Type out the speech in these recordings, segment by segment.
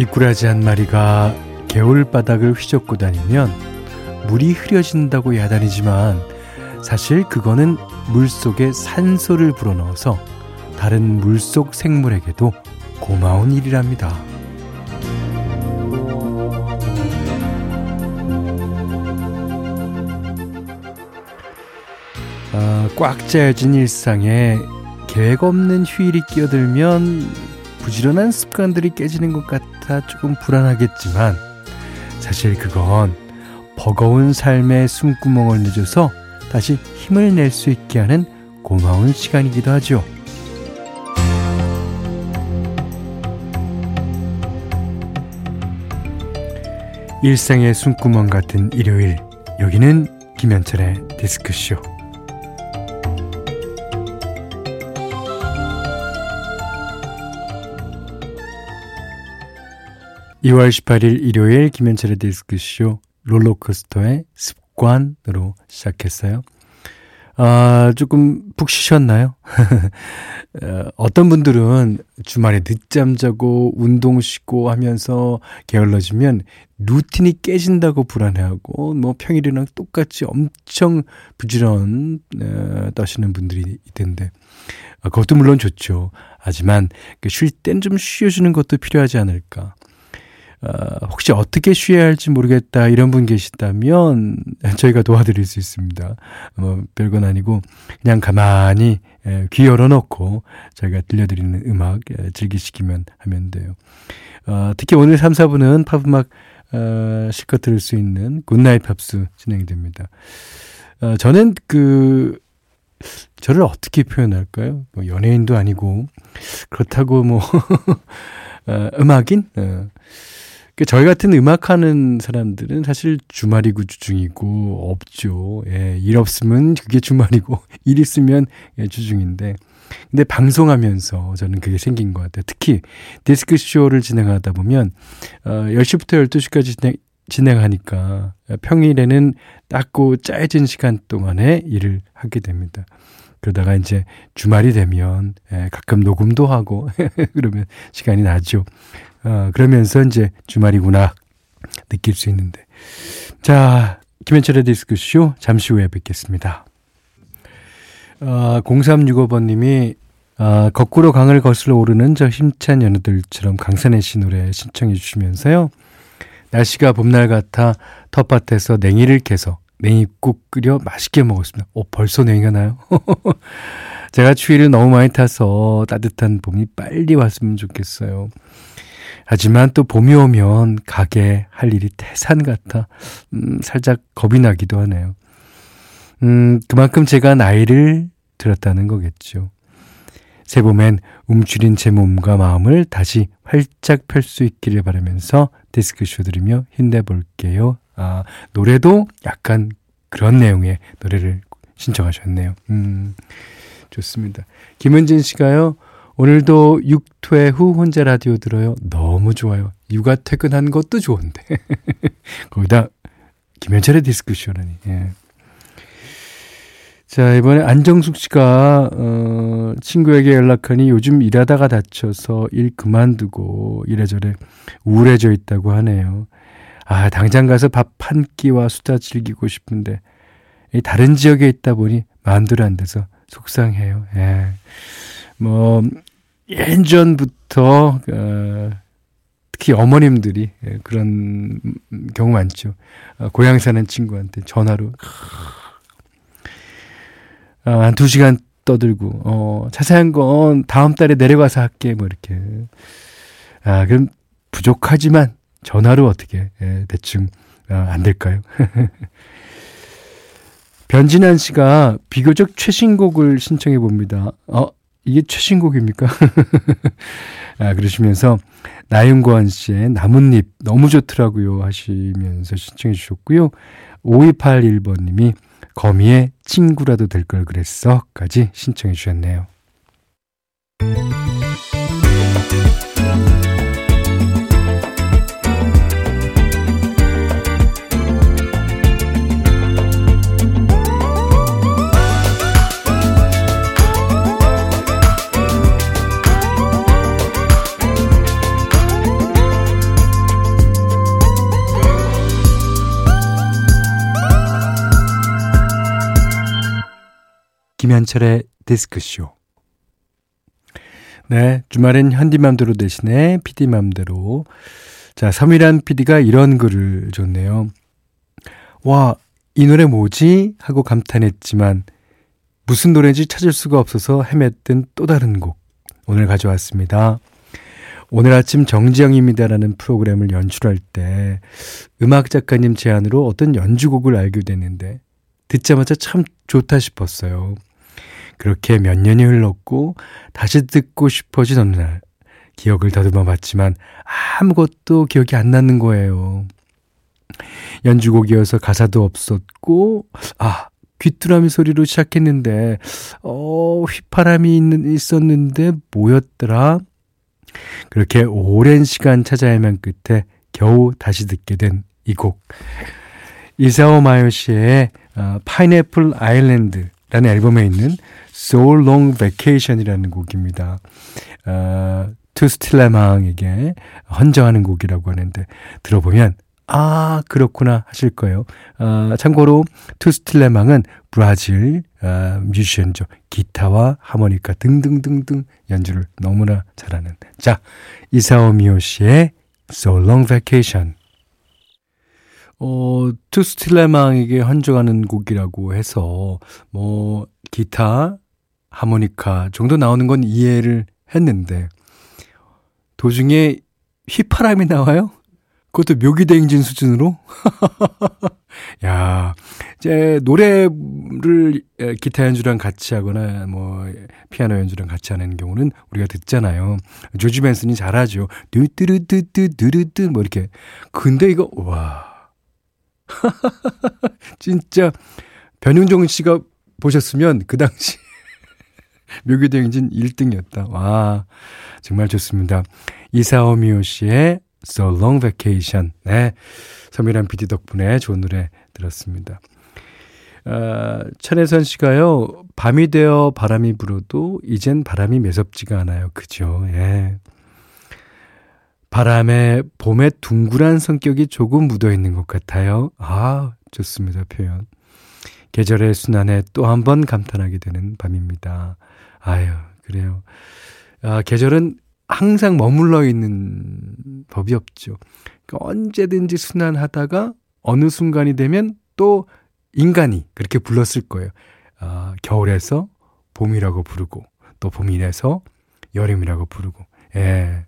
미꾸라지 한 마리가 개울바닥을 휘젓고 다니면 물이 흐려진다고 야단이지만 사실 그거는 물속에 산소를 불어넣어서 다른 물속 생물에게도 고마운 일이랍니다. 아, 꽉 짜여진 일상에 계획 없는 휴일이 끼어들면 부지런한 습관들이 깨지는 것 같아 조금 불안하겠지만 사실 그건 버거운 삶의 숨구멍을 늦어서 다시 힘을 낼 수 있게 하는 고마운 시간이기도 하죠. 일상의 숨구멍 같은 일요일 여기는 김현철의 디스크쇼 2월 18일 일요일 김현철의 디스크쇼 롤러코스터의 습관으로 시작했어요. 아, 조금 푹 쉬셨나요? 어, 어떤 분들은 주말에 늦잠 자고 운동 쉬고 하면서 게을러지면 루틴이 깨진다고 불안해하고 뭐 평일이랑 똑같이 엄청 부지런 어, 떠시는 분들이 있던데 아, 그것도 물론 좋죠. 하지만 그 쉴땐 좀 쉬어주는 것도 필요하지 않을까. 어, 혹시 어떻게 쉬어야 할지 모르겠다 이런 분 계시다면 저희가 도와드릴 수 있습니다. 뭐 별건 아니고 그냥 가만히 에, 귀 열어놓고 저희가 들려드리는 음악 에, 즐기시기만 하면 돼요. 어, 특히 오늘 3, 4분은 팝음악 어, 실컷 들을 수 있는 굿나잇 팝스 진행이 됩니다. 어, 저는 그 저를 어떻게 표현할까요? 뭐 연예인도 아니고 그렇다고 뭐 어, 음악인 어, 그 저희 같은 음악하는 사람들은 사실 주말이고 주중이고 없죠. 예, 일 없으면 그게 주말이고 일 있으면 예, 주중인데. 근데 방송하면서 저는 그게 생긴 것 같아요. 특히 디스크 쇼를 진행하다 보면 어 10시부터 12시까지 진행, 진행하니까 평일에는 딱고 짜여진 시간 동안에 일을 하게 됩니다. 그러다가 이제 주말이 되면 예, 가끔 녹음도 하고 그러면 시간이 나죠. 어, 그러면서 이제 주말이구나 느낄 수 있는데. 자, 김현철의 디스크쇼 잠시 후에 뵙겠습니다. 어, 0365번님이 어, 거꾸로 강을 거슬러 오르는 저 힘찬 연어들처럼 강산의 씨 노래 신청해 주시면서요. 날씨가 봄날 같아 텃밭에서 냉이를 캐서 냉이국 끓여 맛있게 먹었습니다. 오, 벌써 냉이가 나요? 제가 추위를 너무 많이 타서 따뜻한 봄이 빨리 왔으면 좋겠어요. 하지만 또 봄이 오면 가게 할 일이 태산 같아 음, 살짝 겁이 나기도 하네요. 음, 그만큼 제가 나이를 들었다는 거겠죠. 새 봄엔 움츠린 제 몸과 마음을 다시 활짝 펼 수 있기를 바라면서 디스크쇼 들으며 힘내볼게요. 아, 노래도 약간 그런 내용의 노래를 신청하셨네요. 음, 좋습니다. 김은진 씨가요, 오늘도 육퇴 후 혼자 라디오 들어요. 너무 좋아요. 육아 퇴근한 것도 좋은데. 거기다 김현철의 디스크쇼라니. 예. 자, 이번에 안정숙 씨가, 어, 친구에게 연락하니 요즘 일하다가 다쳐서 일 그만두고 이래저래 우울해져 있다고 하네요. 아, 당장 가서 밥 한 끼와 수다 즐기고 싶은데, 다른 지역에 있다 보니 마음대로 안 돼서 속상해요. 예. 뭐, 예전부터 어, 특히 어머님들이 예, 그런 경우 많죠. 어, 고향 사는 친구한테 전화로 어, 한두 시간 떠들고 어, 자세한 건 다음 달에 내려가서 할게 뭐 이렇게 아 그럼 부족하지만 전화로 어떻게 예, 대충 어, 안 될까요? 변진환 씨가 비교적 최신 곡을 신청해 봅니다. 어, 이게 최신곡입니까? 아, 그러시면서 나윤권 씨의 나뭇잎 너무 좋더라고요 하시면서 신청해 주셨고요. 5281번 님이 거미의 친구라도 될 걸 그랬어까지 신청해 주셨네요. 김현철의 디스크쇼. 네, 주말엔 현디맘대로 대신에 피디맘대로. 자, 서미란 피디가 이런 글을 줬네요. 와, 이 노래 뭐지? 하고 감탄했지만 무슨 노래인지 찾을 수가 없어서 헤맸던 또 다른 곡 오늘 가져왔습니다. 오늘 아침 정지영입니다라는 프로그램을 연출할 때 음악 작가님 제안으로 어떤 연주곡을 알게 됐는데 듣자마자 참 좋다 싶었어요. 그렇게 몇 년이 흘렀고 다시 듣고 싶어진 어느 날 기억을 더듬어 봤지만 아무것도 기억이 안 나는 거예요. 연주곡이어서 가사도 없었고 아 귀뚜라미 소리로 시작했는데 어 휘파람이 있는 있었는데 뭐였더라? 그렇게 오랜 시간 찾아 헤맨 끝에 겨우 다시 듣게 된 이 곡. 이사오 마요 씨의 어, 파인애플 아일랜드라는 앨범에 있는 So Long Vacation이라는 곡입니다. 어, 투스틸레망에게 헌정하는 곡이라고 하는데 들어보면 아 그렇구나 하실 거예요. 어, 참고로 투스틸레망은 브라질 어, 뮤지션죠. 기타와 하모니카 등등등등 연주를 너무나 잘하는. 자 이사오 미오 씨의 So Long Vacation. 어, 투스틸레망에게 헌정하는 곡이라고 해서 뭐 기타, 하모니카 정도 나오는 건 이해를 했는데 도중에 휘파람이 나와요? 그것도 묘기대행진 수준으로? 야, 이제 노래를 기타 연주랑 같이 하거나 뭐 피아노 연주랑 같이 하는 경우는 우리가 듣잖아요. 조지 벤슨이 잘하죠. 뚜뚜루뚜뚜뚜루뚜 뭐 이렇게. 근데 이거 와. 진짜 변윤정 씨가 보셨으면 그 당시 묘기대행진 1등이었다. 와, 정말 좋습니다. 이사오미오 씨의 So Long Vacation. 네. 서미란 PD 덕분에 좋은 노래 들었습니다. 아, 천혜선 씨가요, 밤이 되어 바람이 불어도 이젠 바람이 매섭지가 않아요. 그죠? 예. 바람에 봄의 둥그란 성격이 조금 묻어 있는 것 같아요. 아, 좋습니다. 표현. 계절의 순환에 또 한 번 감탄하게 되는 밤입니다. 아유, 그래요. 아, 계절은 항상 머물러 있는 법이 없죠. 그러니까 언제든지 순환하다가 어느 순간이 되면 또 인간이 그렇게 불렀을 거예요. 아, 겨울에서 봄이라고 부르고 또 봄이래서 여름이라고 부르고. 예.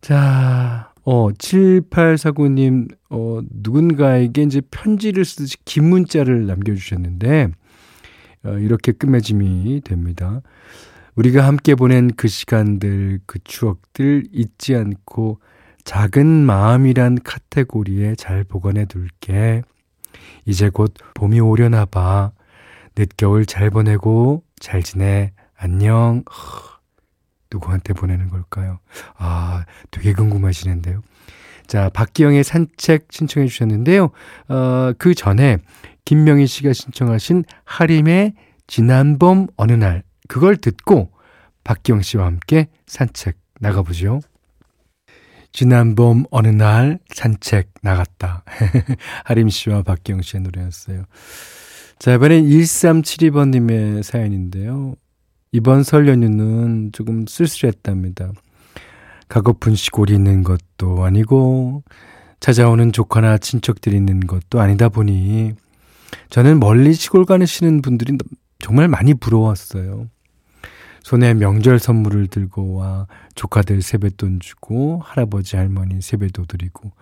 자, 어, 7849님, 어, 누군가에게 이제 편지를 쓰듯이 긴 문자를 남겨주셨는데, 어, 이렇게 끝맺음이 됩니다. 우리가 함께 보낸 그 시간들, 그 추억들 잊지 않고 작은 마음이란 카테고리에 잘 보관해 둘게. 이제 곧 봄이 오려나 봐. 늦겨울 잘 보내고 잘 지내. 안녕. 누구한테 보내는 걸까요? 아, 되게 궁금하시는데요. 자, 박기영의 산책 신청해 주셨는데요. 어, 그 전에 김명희 씨가 신청하신 하림의 지난 봄 어느 날 그걸 듣고 박기영 씨와 함께 산책 나가보죠. 지난 봄 어느 날 산책 나갔다. 하림 씨와 박기영 씨의 노래였어요. 자, 이번엔 1372번님의 사연인데요. 이번 설 연휴는 조금 쓸쓸했답니다. 가고픈 시골이 있는 것도 아니고, 찾아오는 조카나 친척들이 있는 것도 아니다 보니, 저는 멀리 시골 가시는 분들이 정말 많이 부러웠어요. 손에 명절 선물을 들고 와 조카들 세뱃돈 주고 할아버지 할머니 세뱃돈 드리고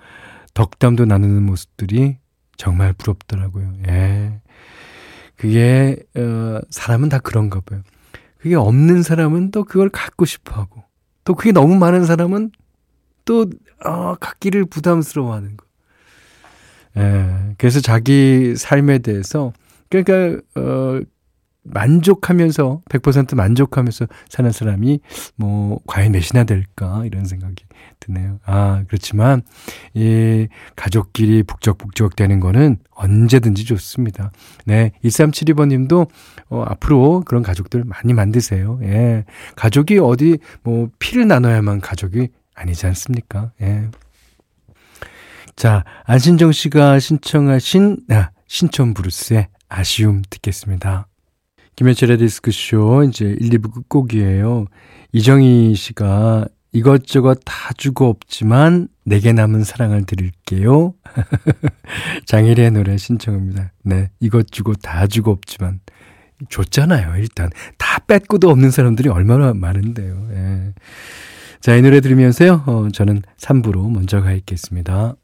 덕담도 나누는 모습들이 정말 부럽더라고요. 예. 그게 어 사람은 다 그런가 봐요. 그게 없는 사람은 또 그걸 갖고 싶어 하고 또 그게 너무 많은 사람은 또 어, 갖기를 부담스러워하는 거. 예. 그래서 자기 삶에 대해서 그러니까 어 만족하면서 100% 만족하면서 사는 사람이 뭐 과연 몇이나 될까 이런 생각이 드네요. 아 그렇지만 이 가족끼리 북적북적 되는 거는 언제든지 좋습니다. 네 1372번님도 어, 앞으로 그런 가족들 많이 만드세요. 예 가족이 어디 뭐 피를 나눠야만 가족이 아니지 않습니까? 예. 자 안신정 씨가 신청하신 아, 신촌 브루스의 아쉬움 듣겠습니다. 김현철의 디스크쇼 이제 1, 2부 끝곡이에요. 이정희 씨가 이것저것 다 주고 없지만 내게 남은 사랑을 드릴게요. 장일의 노래 신청합니다. 네, 이것 주고 다 주고 없지만 줬잖아요. 일단 다 뺏고도 없는 사람들이 얼마나 많은데요. 예. 자, 이 노래 들으면서요. 어, 저는 3부로 먼저 가 있겠습니다.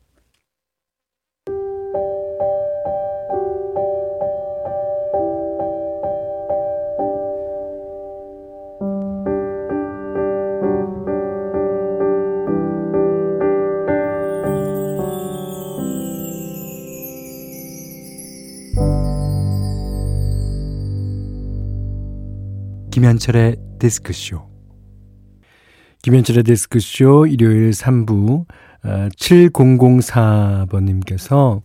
김현철의 디스크쇼. 김현철의 디스크쇼 일요일 3부, 어, 7004번님께서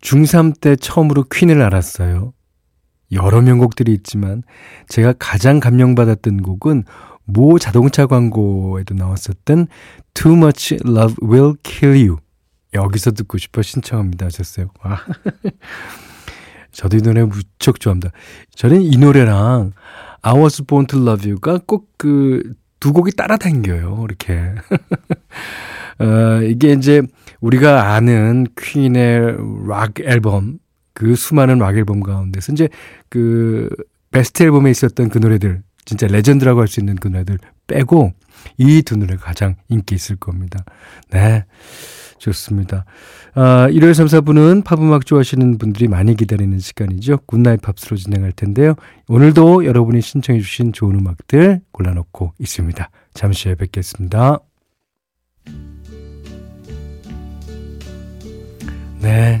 중3 때 처음으로 퀸을 알았어요. 여러 명곡들이 있지만 제가 가장 감명받았던 곡은 모 자동차 광고에도 나왔었던 Too Much Love Will Kill You. 여기서 듣고 싶어 신청합니다 하셨어요. 와. 저도 이 노래 무척 좋아합니다. 저는 이 노래랑 I was born to love you가 꼭 그 두 곡이 따라다녀요. 이렇게. 어, 이게 이제 우리가 아는 퀸의 락 앨범, 그 수많은 락 앨범 가운데서 이제 그 베스트 앨범에 있었던 그 노래들, 진짜 레전드라고 할 수 있는 그 노래들 빼고 이 두 노래가 가장 인기 있을 겁니다. 네. 좋습니다. 아, 일요일 3, 4분은 팝음악 좋아하시는 분들이 많이 기다리는 시간이죠. 굿나잇 팝스로 진행할 텐데요. 오늘도 여러분이 신청해 주신 좋은 음악들 골라놓고 있습니다. 잠시 후에 뵙겠습니다. 네.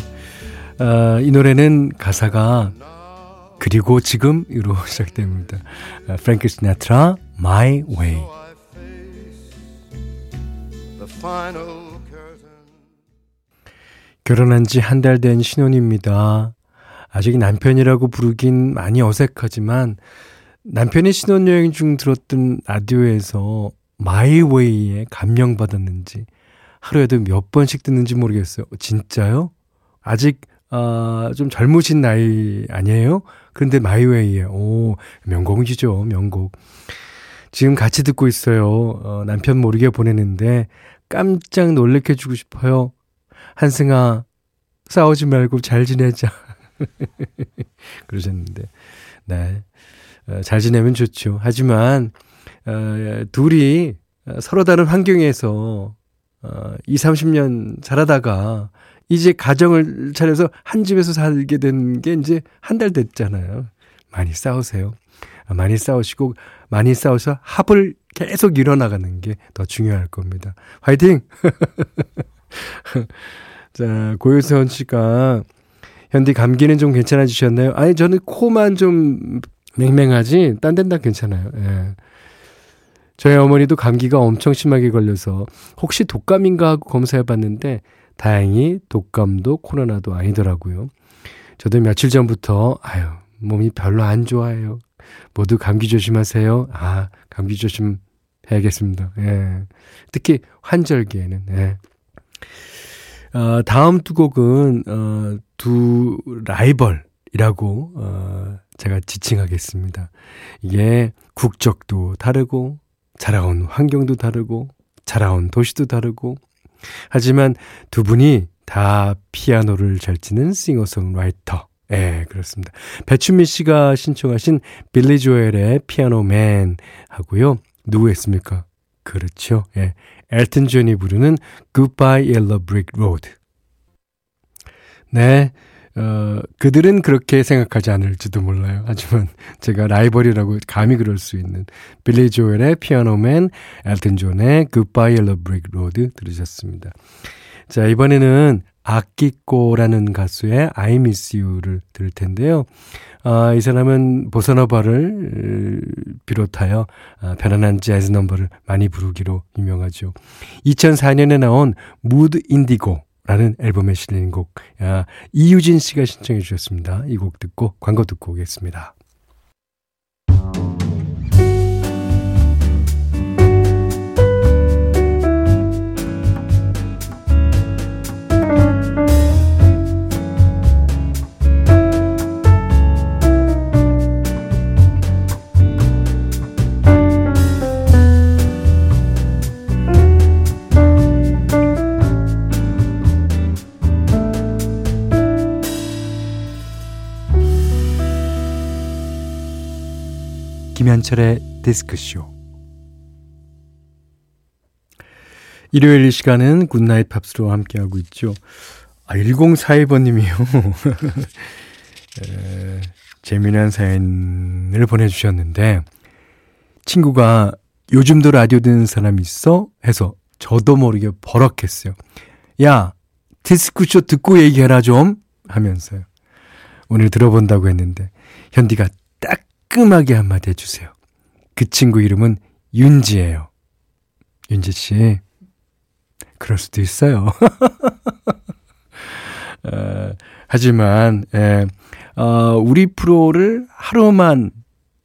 아, 이 노래는 가사가 그리고 지금으로 시작됩니다. 아, 프랭크 시나트라 My Way. 결혼한 지 한 달 된 신혼입니다. 아직 남편이라고 부르긴 많이 어색하지만 남편이 신혼여행 중 들었던 라디오에서 마이웨이에 감명받았는지 하루에도 몇 번씩 듣는지 모르겠어요. 진짜요? 아직 아, 좀 젊으신 나이 아니에요? 그런데 마이웨이에 오 명곡이죠 명곡. 지금 같이 듣고 있어요. 어, 남편 모르게 보내는데 깜짝 놀래켜주고 싶어요. 한승아, 싸우지 말고 잘 지내자. 그러셨는데, 네. 어, 잘 지내면 좋죠. 하지만, 어, 둘이 서로 다른 환경에서, 어, 2, 30년 살아다가, 이제 가정을 차려서 한 집에서 살게 된 게 이제 한 달 됐잖아요. 많이 싸우세요. 많이 싸우시고, 많이 싸워서 합을 계속 이뤄나가는 게 더 중요할 겁니다. 화이팅! 자, 고유선 씨가 현디 감기는 좀 괜찮아지셨나요? 아니, 저는 코만 좀 맹맹하지, 딴 데는 다 괜찮아요. 예. 저희 어머니도 감기가 엄청 심하게 걸려서 혹시 독감인가 하고 검사해 봤는데 다행히 독감도 코로나도 아니더라고요. 저도 며칠 전부터 아유, 몸이 별로 안 좋아요. 모두 감기 조심하세요. 아, 감기 조심해야겠습니다. 예. 특히 환절기에는 예. 어, 다음 두 곡은, 어, 두 라이벌이라고, 어, 제가 지칭하겠습니다. 이게 국적도 다르고, 자라온 환경도 다르고, 자라온 도시도 다르고, 하지만 두 분이 다 피아노를 잘 치는 싱어송라이터. 예, 그렇습니다. 배춘미 씨가 신청하신 빌리 조엘의 피아노맨 하고요. 누구 했습니까? 그렇죠. 예. 엘튼 존이 부르는 Goodbye Yellow Brick Road. 네. 어, 그들은 그렇게 생각하지 않을지도 몰라요. 하지만 제가 라이벌이라고 감히 그럴 수 있는 빌리 조엘의 Piano Man, 엘튼 존의 Goodbye Yellow Brick Road 들으셨습니다. 자, 이번에는 아끼꼬라는 가수의 I Miss You를 들을 텐데요. 아, 이 사람은 보사노바를 비롯하여 아, 편안한 재즈 넘버를 많이 부르기로 유명하죠. 2004년에 나온 무드 인디고라는 앨범에 실린 곡 아, 이유진 씨가 신청해 주셨습니다. 이 곡 듣고 광고 듣고 오겠습니다. 김현철의 디스크쇼 일요일 이 시간은 굿나잇 팝스로 함께하고 있죠. 아, 1042번님이요. 재미난 사연을 보내주셨는데, 친구가 요즘도 라디오 듣는 사람 있어? 해서 저도 모르게 버럭했어요. 야, 디스크쇼 듣고 얘기해라 좀 하면서요. 오늘 들어본다고 했는데 현디가 따끔하게 한마디 해주세요. 그 친구 이름은 윤지예요. 윤지 씨, 그럴 수도 있어요. 어, 하지만 예, 어, 우리 프로를 하루만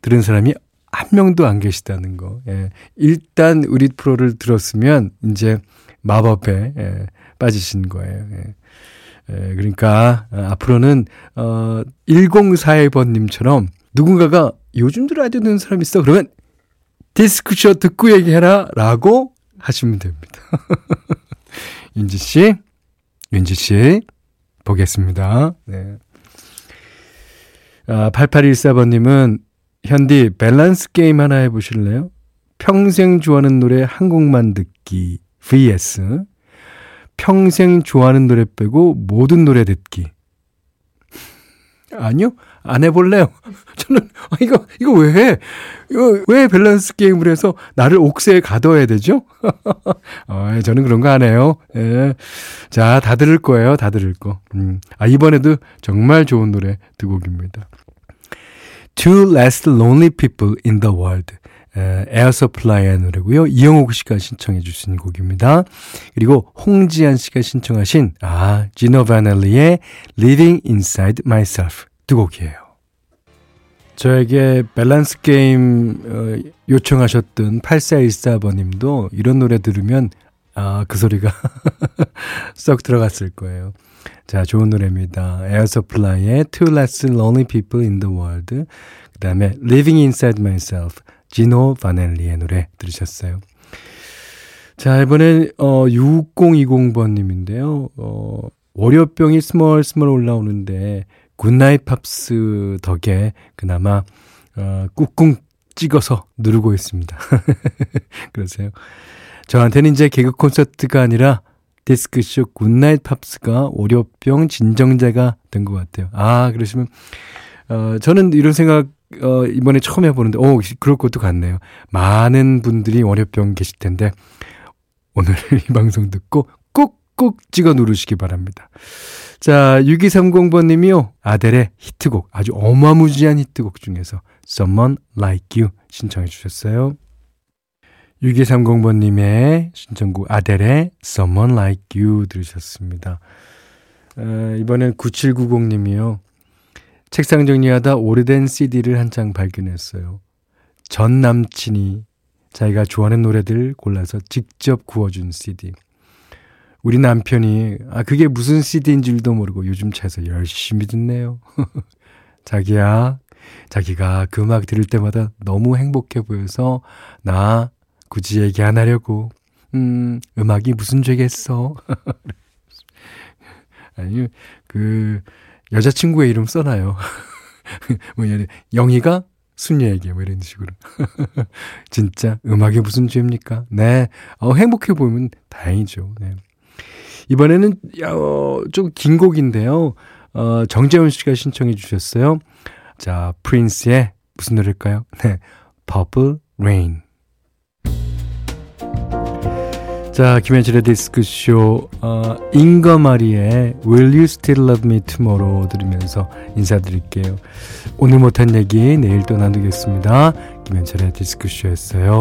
들은 사람이 한 명도 안 계시다는 거. 예. 일단 우리 프로를 들었으면 이제 마법에 예, 빠지신 거예요. 예. 예, 그러니까 어, 앞으로는 어 1041번님처럼 누군가가 요즘도 라디오 듣는 사람 있어 그러면 디스크쇼 듣고 얘기해라 라고 하시면 됩니다. 윤지 씨, 윤지 씨 보겠습니다. 네. 아, 8814번님은 현디 밸런스 게임 하나 해보실래요? 평생 좋아하는 노래 한 곡만 듣기 vs 평생 좋아하는 노래 빼고 모든 노래 듣기. 아니요, 안 해볼래요. 저는, 아, 이거, 이거 왜 해? 이거 왜 밸런스 게임을 해서 나를 옥새에 가둬야 되죠? 어, 저는 그런 거 안 해요. 예. 자, 다 들을 거예요. 다 들을 거. 음. 아, 이번에도 정말 좋은 노래 두 곡입니다. Two Less Lonely People in the World. 에어 서플라이의 노래고요. 이영옥 씨가 신청해 주신 곡입니다. 그리고 홍지한 씨가 신청하신 아 지노 바넬리의 Living Inside Myself 두 곡이에요. 저에게 밸런스 게임 어, 요청하셨던 8414번님도 이런 노래 들으면 아 그 소리가 썩 들어갔을 거예요. 자 좋은 노래입니다. 에어 서플라이의 Two Less Lonely People in the World 그 다음에 Living Inside Myself 지노 바넬리의 노래 들으셨어요. 자, 이번엔, 어, 6020번님인데요. 어, 월요병이 스멀스멀 올라오는데, 굿나잇 팝스 덕에 그나마, 어, 꾹꾹 찍어서 누르고 있습니다. 그러세요. 저한테는 이제 개그 콘서트가 아니라 디스크쇼 굿나잇 팝스가 월요병 진정제가 된 것 같아요. 아, 그러시면, 어, 저는 이런 생각 어, 이번에 처음 해보는데, 오, 그럴 것도 같네요. 많은 분들이 월요병 계실 텐데, 오늘 이 방송 듣고 꾹꾹 찍어 누르시기 바랍니다. 자, 6230번님이요. 아델의 히트곡, 아주 어마무지한 히트곡 중에서 Someone Like You 신청해 주셨어요. 6230번님의 신청곡 아델의 Someone Like You 들으셨습니다. 어, 이번엔 9790님이요. 책상 정리하다 오래된 CD를 한 장 발견했어요. 전 남친이 자기가 좋아하는 노래들 골라서 직접 구워준 CD. 우리 남편이 아 그게 무슨 CD인 줄도 모르고 요즘 차에서 열심히 듣네요. 자기야, 자기가 그 음악 들을 때마다 너무 행복해 보여서 나 굳이 얘기 안 하려고. 음, 음악이 무슨 죄겠어. 아니, 그, 여자친구의 이름 써놔요. 뭐냐, 영희가 순녀에게 뭐 이런 식으로. 진짜 음악이 무슨 죄입니까? 네. 어, 행복해 보이면 다행이죠. 네. 이번에는 어, 좀 긴 곡인데요. 어, 정재훈 씨가 신청해 주셨어요. 자, 프린스의 무슨 노래일까요? 네. Purple Rain. 자, 김현철의 디스크쇼, 어, 잉거마리의 Will You Still Love Me Tomorrow 들으면서 인사드릴게요. 오늘 못한 얘기 내일 또 나누겠습니다. 김현철의 디스크쇼였어요.